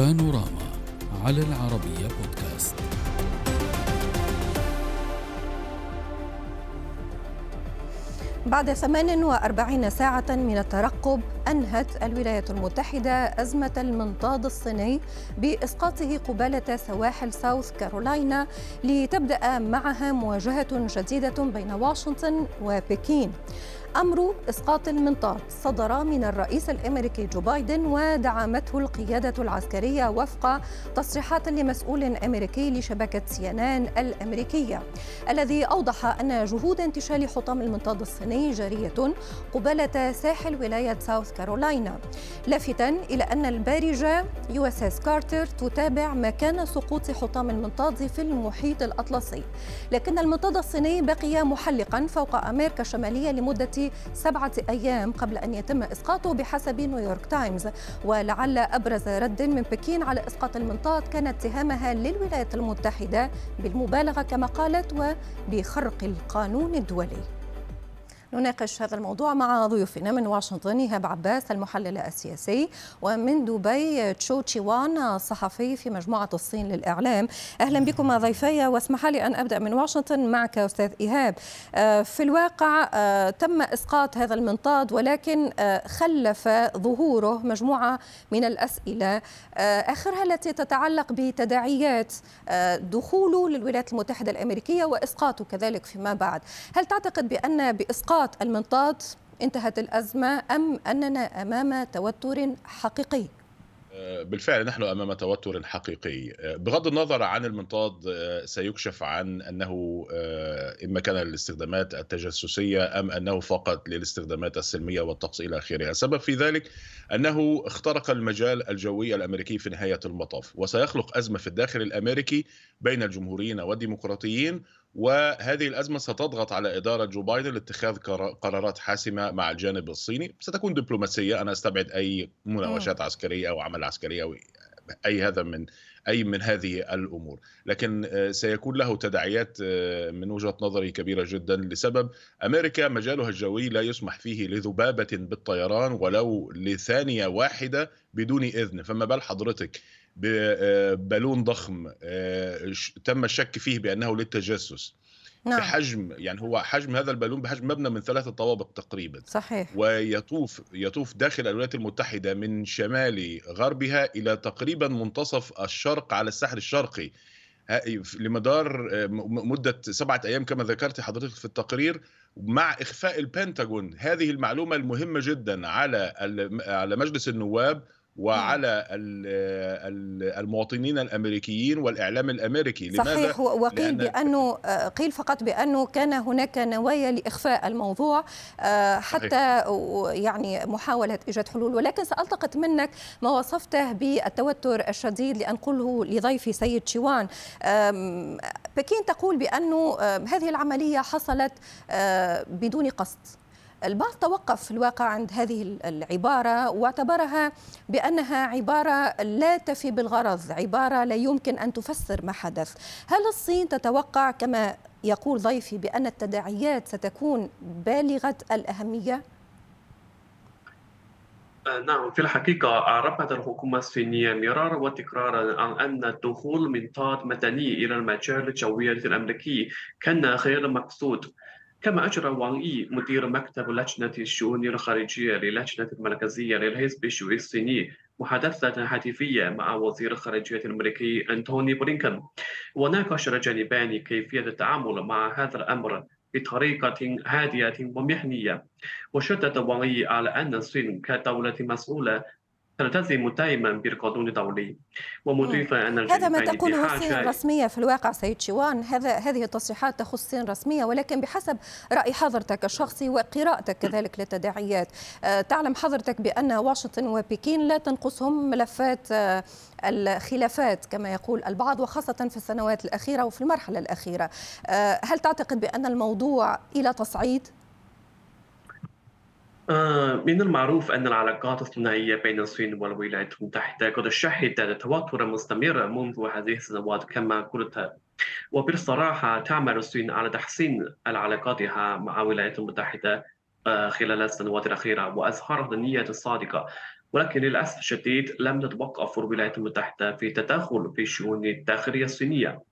بانوراما على العربية بودكاست. بعد 48 ساعة من الترقب أنهت الولايات المتحدة أزمة المنطاد الصيني بإسقاطه قبالة سواحل ساوث كارولاينا لتبدأ معها مواجهة جديدة بين واشنطن وبكين. أمر إسقاط المنطاد صدر من الرئيس الأمريكي جو بايدن ودعمته القيادة العسكرية وفق تصريحات لمسؤول أمريكي لشبكة CNN الأمريكية الذي أوضح أن جهود انتشال حطام المنطاد الصيني جارية قبالة ساحل ولاية ساوث كارولاينا لافتا إلى أن البارجة USS Carter تتابع مكان سقوط حطام المنطاد في المحيط الأطلسي لكن المنطاد الصيني بقي محلقا فوق أمريكا الشمالية لمدة سبعة أيام قبل أن يتم إسقاطه بحسب نيويورك تايمز. ولعل أبرز رد من بكين على إسقاط المنطاد كان اتهامها للولايات المتحدة بالمبالغة كما قالت وبخرق القانون الدولي. نناقش هذا الموضوع مع ضيوفنا من واشنطن إيهاب عباس المحلل السياسي ومن دبي تشو تشيوان الصحفي في مجموعة الصين للإعلام. أهلا بكم ضيفي واسمح لي أن أبدأ من واشنطن معك أستاذ إيهاب. آه، في الواقع آه، تم إسقاط هذا المنطاد ولكن آه، خلف ظهوره مجموعة من الأسئلة. آخرها التي تتعلق بتداعيات دخوله للولايات المتحدة الأمريكية وإسقاطه كذلك فيما بعد. هل تعتقد بأن بإسقاط نقاط المنطاد انتهت الأزمة أم أننا أمام توتر حقيقي؟ بالفعل نحن أمام توتر حقيقي. بغض النظر عن المنطاد سيكشف عن أنه إما كان للاستخدامات التجسسية أم أنه فقط للاستخدامات السلمية والطقس إلى اخره السبب في ذلك أنه اخترق المجال الجوي الأمريكي في نهاية المطاف وسيخلق أزمة في الداخل الأمريكي بين الجمهوريين والديمقراطيين وهذه الأزمة ستضغط على إدارة جو بايدن لاتخاذ قرارات حاسمة مع الجانب الصيني. ستكون دبلوماسية. أنا أستبعد أي مناوشات عسكرية أو عمل عسكري أو أي هذا من أي من هذه الأمور. لكن آه، سيكون له تداعيات آه، من وجهة نظري كبيرة جدا لسبب. أمريكا مجالها الجوي لا يسمح فيه لذبابة بالطيران ولو لثانية واحدة بدون إذن. فما بال حضرتك ببالون ضخم آه، تم الشك فيه بأنه للتجسس. نعم. بحجم يعني هو حجم هذا البالون بحجم مبنى من ثلاثة طوابق تقريبا. صحيح. ويطوف يطوف داخل الولايات المتحدة من شمال غربها إلى تقريبا منتصف الشرق على الساحل الشرقي. لمدار آه، مدة سبعة أيام كما ذكرت حضرتك في التقرير مع إخفاء البنتاغون. هذه المعلومة المهمة جدا على على مجلس النواب وعلى المواطنين الأمريكيين والإعلام الأمريكي. صحيح لماذا؟ وقيل بأنه آه، قيل فقط بأنه كان هناك نوايا لإخفاء الموضوع آه، حتى يعني محاولة إيجاد حلول. ولكن سالتقط منك ما وصفته بالتوتر الشديد لانقله لضيفي سيد شيوان. بكين تقول بأنه هذه العملية حصلت آه، بدون قصد. البعض توقف في الواقع عند هذه العبارة واعتبرها بأنها عبارة لا تفي بالغرض عبارة لا يمكن أن تفسر ما حدث هل الصين تتوقع كما يقول ضيفي بأن التداعيات ستكون بالغة الأهمية؟ آه، نعم في الحقيقة أعربت الحكومة الصينية مرارا وتكرارا عن أن الدخول من طاد مدني إلى المجال الجوي الأمريكي كان غير مقصود كما أجرى وان إي مدير مكتب لجنة الشؤون الخارجية للجنة المركزية للحزب الشيوعي الصيني محادثة هاتفية مع وزير الخارجية الأمريكي أنتوني بلينكن. وناقش الجانبان كيفية التعامل مع هذا الأمر بطريقة هادئة ومحنية وشدد وان إي على أن الصين كدولة مسؤولة تلتزم دائما بالقانون الدولي ومضيفا أن هذا ما تقوله الصين الرسمية في الواقع سيد شوان هذا هذه التصريحات تخص الصين رسميه ولكن بحسب رأي حضرتك الشخصي وقراءتك كذلك للتداعيات آه، تعلم حضرتك بأن واشنطن وبكين لا تنقصهم ملفات آه، الخلافات كما يقول البعض وخاصة في السنوات الأخيرة وفي المرحلة الأخيرة. آه، هل تعتقد بأن الموضوع إلى تصعيد؟ من المعروف أن العلاقات الثنائية بين الصين والولايات المتحدة قد شهدت توترا مستمرا منذ هذه السنوات كما قلت. وبالصراحة تعمل الصين على تحسين علاقاتها مع الولايات المتحدة آه، خلال السنوات الأخيرة وأظهرت النية الصادقة. ولكن للأسف الشديد لم تتوقف الولايات المتحدة في التدخل في الشؤون الداخلية الصينية.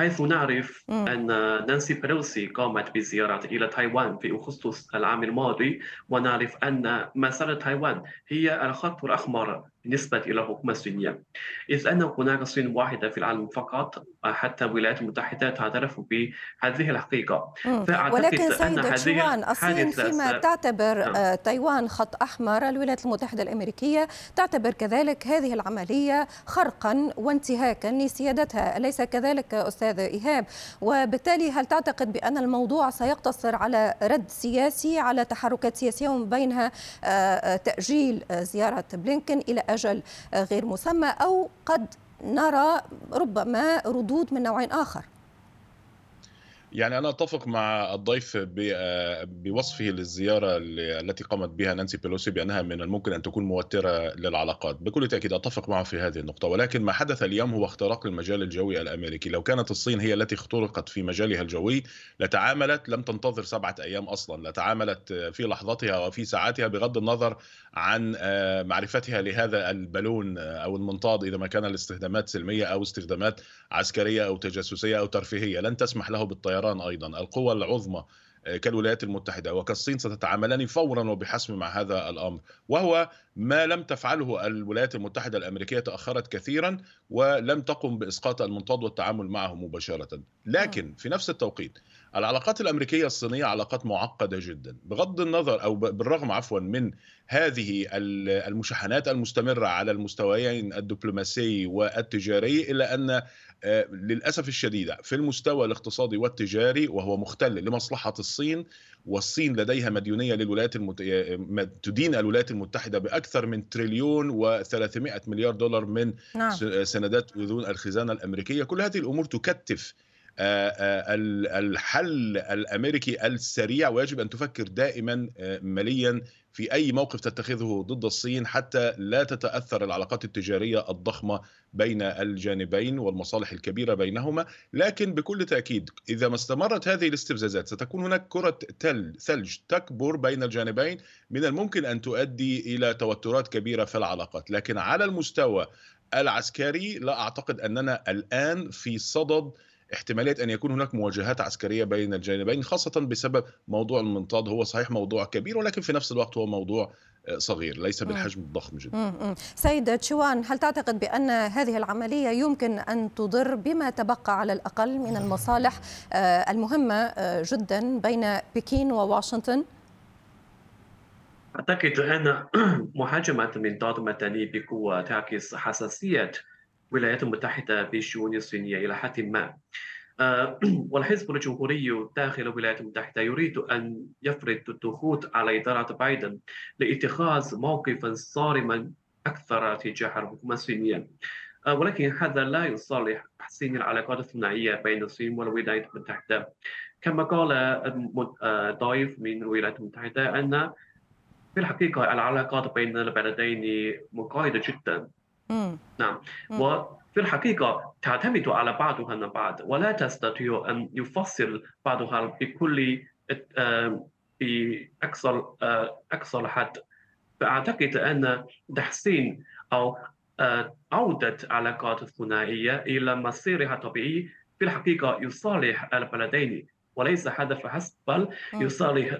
حيث نعرف. أن نانسي بيلوسي قامت بزيارة إلى تايوان في أغسطس العام الماضي ونعرف أن مسألة تايوان هي الخط الأحمر بالنسبة إلى الحكومة الصينية. إذ أن هناك صين واحدة في العالم فقط حتى الولايات المتحدة تعترف بهذه الحقيقة. ولكن سيد هذه تشوان الصين فيما تعتبر نعم. آه، تايوان خط أحمر الولايات المتحدة الأمريكية تعتبر كذلك هذه العملية خرقا وانتهاكا لسيادتها. أليس كذلك أستاذ إيهاب؟ وبالتالي هل تعتقد بأن الموضوع سيقتصر على رد سياسي على تحركات سياسية ومن بينها آه، آه، تأجيل آه، زيارة بلينكن إلى أجل غير مسمى أو قد نرى ربما ردود من نوع آخر. يعني أنا أتفق مع الضيف آه، بوصفه للزيارة اللي- التي قامت بها نانسي بيلوسي بأنها من الممكن أن تكون موترة للعلاقات. بكل تأكيد أتفق معه في هذه النقطة ولكن ما حدث اليوم هو اختراق المجال الجوي الأمريكي. لو كانت الصين هي التي اخترقت في مجالها الجوي لتعاملت لم تنتظر سبعة أيام أصلا لتعاملت في لحظتها وفي ساعاتها بغض النظر عن آه، معرفتها لهذا البالون أو المنطاد إذا ما كان لاستخدامات سلمية أو استخدامات عسكرية أو تجسسية أو ترفيهية. لن تسمح له بالطيران أيضا. القوى العظمى آه، كالولايات المتحدة وكالصين ستتعاملان فورا وبحسم مع هذا الأمر. وهو ما لم تفعله الولايات المتحدة الأمريكية تأخرت كثيرا ولم تقم بإسقاط المنطاد والتعامل معه مباشرة. لكن في نفس التوقيت العلاقات الأمريكية الصينية علاقات معقدة جدا. بغض النظر أو ب- بالرغم عفوا من هذه ال- المشاحنات المستمرة على المستويين الدبلوماسي والتجاري إلا أن آه، للأسف الشديد في المستوى الاقتصادي والتجاري وهو مختل لمصلحة الصين والصين لديها مديونية للولايات المت... م- تدين الولايات المتحدة بأكثر من تريليون و300 مليار دولار من نعم. سندات أذون الخزانة الأمريكية. كل هذه الأمور تكتف آه، آه، الحل الأمريكي السريع ويجب أن تفكر دائما آه، مليا في أي موقف تتخذه ضد الصين حتى لا تتأثر العلاقات التجارية الضخمة بين الجانبين والمصالح الكبيرة بينهما. لكن بكل تأكيد إذا ما استمرت هذه الاستفزازات ستكون هناك كرة تل ثلج تكبر بين الجانبين من الممكن أن تؤدي إلى توترات كبيرة في العلاقات. لكن على المستوى العسكري لا أعتقد أننا الآن في صدد احتمالية أن يكون هناك مواجهات عسكرية بين الجانبين خاصة بسبب موضوع المنطاد هو صحيح موضوع كبير ولكن في نفس الوقت هو موضوع آه، صغير ليس بالحجم الضخم جدا. سيد تشوان هل تعتقد بأن هذه العملية يمكن أن تضر بما تبقى على الأقل من المصالح آه، المهمة آه، جدا بين بكين وواشنطن؟ أعتقد أن محاجمة المنطاد المدني بقوة تعكس حساسية الولايات المتحدة بالشؤون الصينية إلى حد ما. آه، والحزب الجمهوري داخل الولايات المتحدة يريد أن يفرض الضغوط على إدارة بايدن لاتخاذ موقفا صارما أكثر تجاه الحكومة الصينية. آه، ولكن هذا لا يصالح تحسين العلاقات الثنائية بين الصين والولايات المتحدة. كما قال آه، ضيف من الولايات المتحدة أن في الحقيقة العلاقات بين البلدين مقايضة جدا. مم. نعم مم. وفي الحقيقة تعتمد على بعضها من بعض ولا تستطيع أن يفصل بعضها بكل آه، أقصى الحد فأعتقد أن تحسين أو آه، عودة علاقات الثنائية إلى مسيرها الطبيعي في الحقيقة يصالح البلدين وليس هذا فحسب بل. يصالح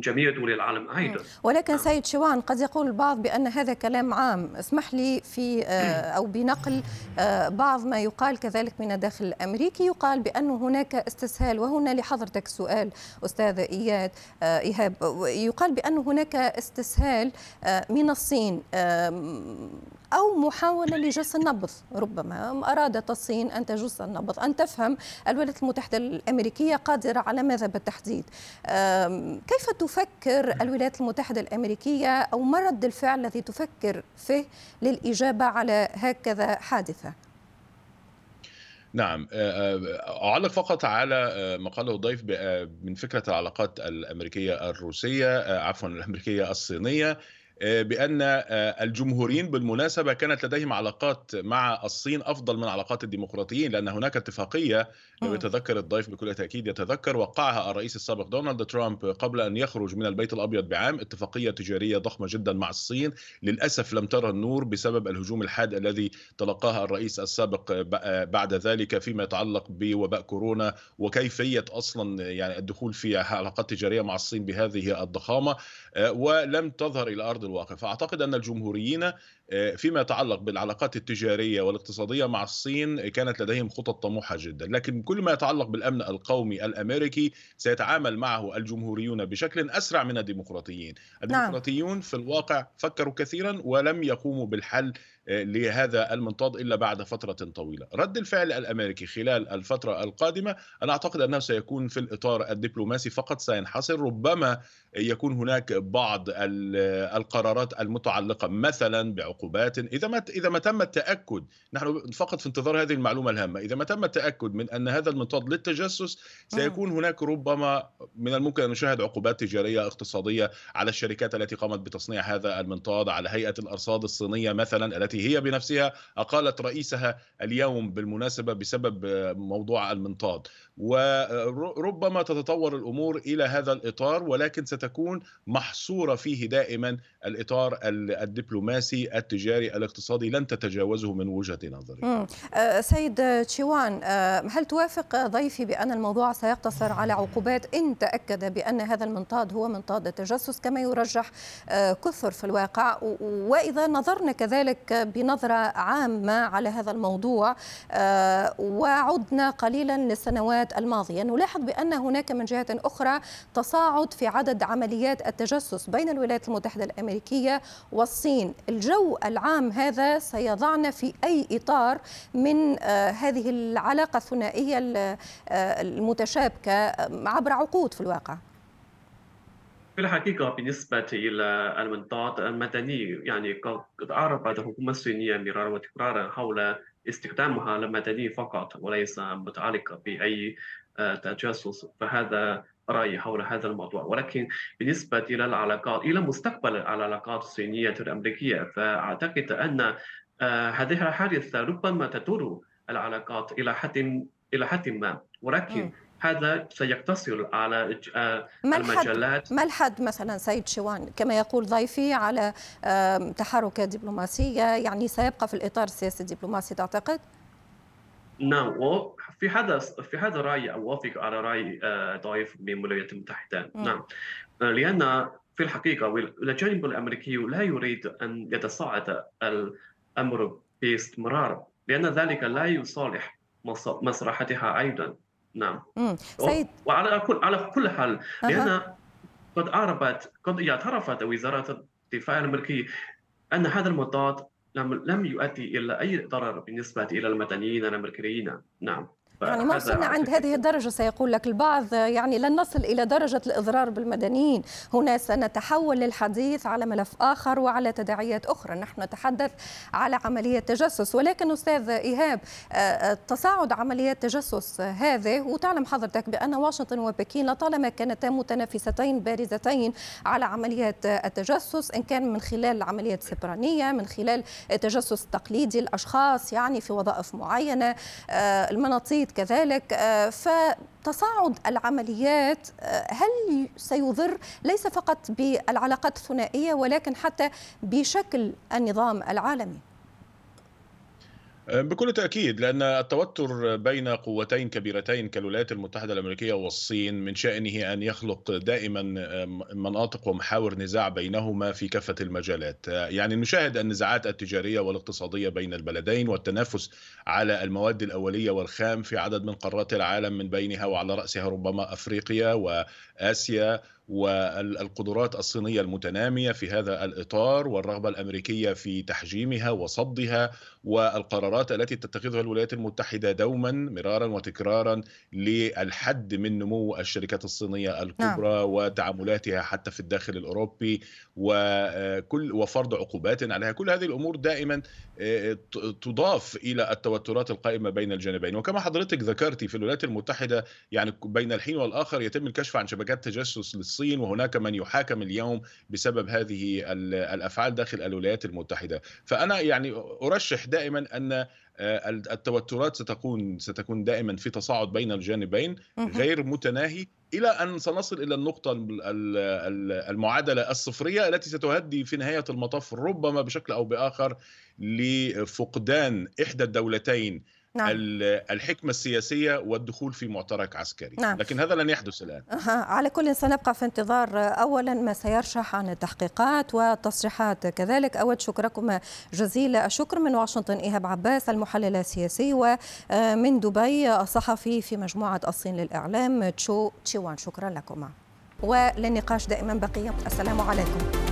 جميع دول العالم أيضا. ولكن نعم. سيد شوان قد يقول البعض بأن هذا كلام عام. اسمح لي في آه، أو بنقل آه، بعض ما يقال كذلك من الداخل الأمريكي. يقال بأن هناك استسهال وهنا لحضرتك سؤال أستاذ إياد آه، إيهاب. يقال بأن هناك استسهال من الصين أو محاولة لجس النبض. ربما أرادت الصين أن تجس النبض. أن تفهم الولايات المتحدة الأمريكية قادرة على ماذا بالتحديد كيف تفكر الولايات المتحدة الأمريكية أو ما رد الفعل الذي تفكر فيه للإجابة على هكذا حادثة؟ نعم. آه، آه، أعلق فقط على آه، ما قاله الضيف من فكرة العلاقات الأمريكية الروسية عفوا الأمريكية الصينية. بأن الجمهوريين بالمناسبة كانت لديهم علاقات مع الصين أفضل من علاقات الديمقراطيين لأن هناك اتفاقية لو يتذكر الضيف بكل تأكيد يتذكر وقعها الرئيس السابق دونالد ترامب قبل أن يخرج من البيت الأبيض بعام. اتفاقية تجارية ضخمة جدا مع الصين. للأسف لم ترى النور بسبب الهجوم الحاد الذي تلقاها الرئيس السابق بعد ذلك فيما يتعلق بوباء كورونا وكيفية أصلا يعني الدخول في علاقات تجارية مع الصين بهذه الضخامة. ولم تظهر إلى أرض الواقع. فأعتقد أن الجمهوريين فيما يتعلق بالعلاقات التجارية والاقتصادية مع الصين كانت لديهم خطط طموحة جدا لكن كل ما يتعلق بالأمن القومي الأمريكي سيتعامل معه الجمهوريون بشكل أسرع من الديمقراطيين الديمقراطيون نعم. في الواقع فكروا كثيرا ولم يقوموا بالحل لهذا المنطاد إلا بعد فترة طويلة. رد الفعل الأمريكي خلال الفترة القادمة أنا أعتقد أنه سيكون في الإطار الدبلوماسي فقط سينحصر ربما يكون هناك بعض القرارات المتعلقة مثلا بعقوبات إذا ما إذا ما تم التأكد نحن فقط في انتظار هذه المعلومة الهامة. إذا ما تم التأكد من أن هذا المنطاد للتجسس سيكون هناك ربما من الممكن أن نشاهد عقوبات تجارية اقتصادية على الشركات التي قامت بتصنيع هذا المنطاد على هيئة الأرصاد الصينية مثلا التي هي بنفسها أقالت رئيسها اليوم بالمناسبة بسبب موضوع المنطاد وربما تتطور الأمور إلى هذا الإطار ولكن ستكون محصورة فيه دائما الإطار الدبلوماسي التجاري الاقتصادي لن تتجاوزه من وجهة نظري. سيد تشيوان هل توافق ضيفي بأن الموضوع سيقتصر على عقوبات؟ إن تأكد بأن هذا المنطاد هو منطاد التجسس كما يرجح كثر في الواقع. وإذا نظرنا كذلك بنظرة عامة على هذا الموضوع وعدنا قليلا للسنوات الماضية. نلاحظ بأن هناك من جهة أخرى تصاعد في عدد عمليات التجسس بين الولايات المتحدة الأمريكية والصين. الجو العام هذا سيضعنا في أي إطار من هذه العلاقة الثنائية المتشابكة عبر عقود في الواقع. في الحقيقة بالنسبة إلى المنطاد المدني يعني قد أعربت الحكومة الصينية مرارا وتكرارا حول استخدامها للمدني فقط وليس متعلقة بأي تجسس فهذا رأيي حول هذا الموضوع ولكن بالنسبة إلى العلاقات إلى مستقبل العلاقات الصينية الأمريكية فأعتقد أن هذه الحادثة ربما تدور العلاقات إلى حد إلى حد ما ولكن. هذا سيقتصر على المجالات. ما الحد مثلا سيد شوان؟ كما يقول ضيفي على تحركات دبلوماسية يعني سيبقى في الإطار السياسي الدبلوماسي تعتقد؟ نعم وفي هذا في هذا الرأي أوافق على رأي ضيف من الولايات المتحدة. م. نعم. لأن في الحقيقة الجانب الأمريكي لا يريد أن يتصاعد الأمر باستمرار لأن ذلك لا يصالح مصلحتها أيضا. نعم. سيد وعلى كل على كل حال لأن أه. قد اعربت قد اعترفت وزارة الدفاع الأمريكية أن هذا المضاد لم لم يؤدي إلى أي ضرر بالنسبة إلى المدنيين الأمريكيين. نعم. يعني ما وصلنا عند هذه الدرجة سيقول لك البعض يعني لن نصل إلى درجة الإضرار بالمدنيين. هنا سنتحول للحديث على ملف آخر وعلى تداعيات أخرى. نحن نتحدث على عملية تجسس. ولكن أستاذ إيهاب تصاعد عمليات تجسس هذه وتعلم حضرتك بأن واشنطن وبكين لطالما كانتا متنافستين بارزتين على عمليات التجسس إن كان من خلال عمليات سبرانية من خلال التجسس التقليدي الأشخاص يعني في وظائف معينة المناطيد كذلك. فتصاعد العمليات هل سيضر؟ ليس فقط بالعلاقات الثنائية ولكن حتى بشكل النظام العالمي. بكل تأكيد لأن التوتر بين قوتين كبيرتين كالولايات المتحدة الأمريكية والصين من شأنه أن يخلق دائما مناطق ومحاور نزاع بينهما في كافة المجالات. يعني نشاهد النزاعات التجارية والاقتصادية بين البلدين والتنافس على المواد الأولية والخام في عدد من قارات العالم من بينها وعلى رأسها ربما أفريقيا وآسيا والقدرات الصينية المتنامية في هذا الإطار والرغبة الأمريكية في تحجيمها وصدها والقرارات التي تتخذها الولايات المتحدة دوما مرارا وتكرارا للحد من نمو الشركات الصينية الكبرى نعم. وتعاملاتها حتى في الداخل الأوروبي وكل وفرض عقوبات عليها. كل هذه الأمور دائما تضاف إلى التوترات القائمة بين الجانبين. وكما حضرتك ذكرتي في الولايات المتحدة يعني بين الحين والآخر يتم الكشف عن شبكات تجسس الصين وهناك من يحاكم اليوم بسبب هذه الأفعال داخل الولايات المتحدة. فأنا يعني أرشح دائما أن التوترات ستكون ستكون دائما في تصاعد بين الجانبين غير متناهي. إلى أن سنصل إلى النقطة المعادلة الصفرية التي ستهدي في نهاية المطاف ربما بشكل أو بآخر لفقدان إحدى الدولتين نعم. الحكمة السياسية والدخول في معترك عسكري. نعم. لكن هذا لن يحدث الآن. أه. على كل سنبقى في انتظار أولا ما سيرشح عن التحقيقات والتصريحات. كذلك أود شكركم جزيل الشكر من واشنطن إيهاب عباس المحلل السياسي ومن دبي الصحفي في مجموعة الصين للإعلام تشو تشيوان. شكرا لكم وللنقاش دائما بقية. السلام عليكم.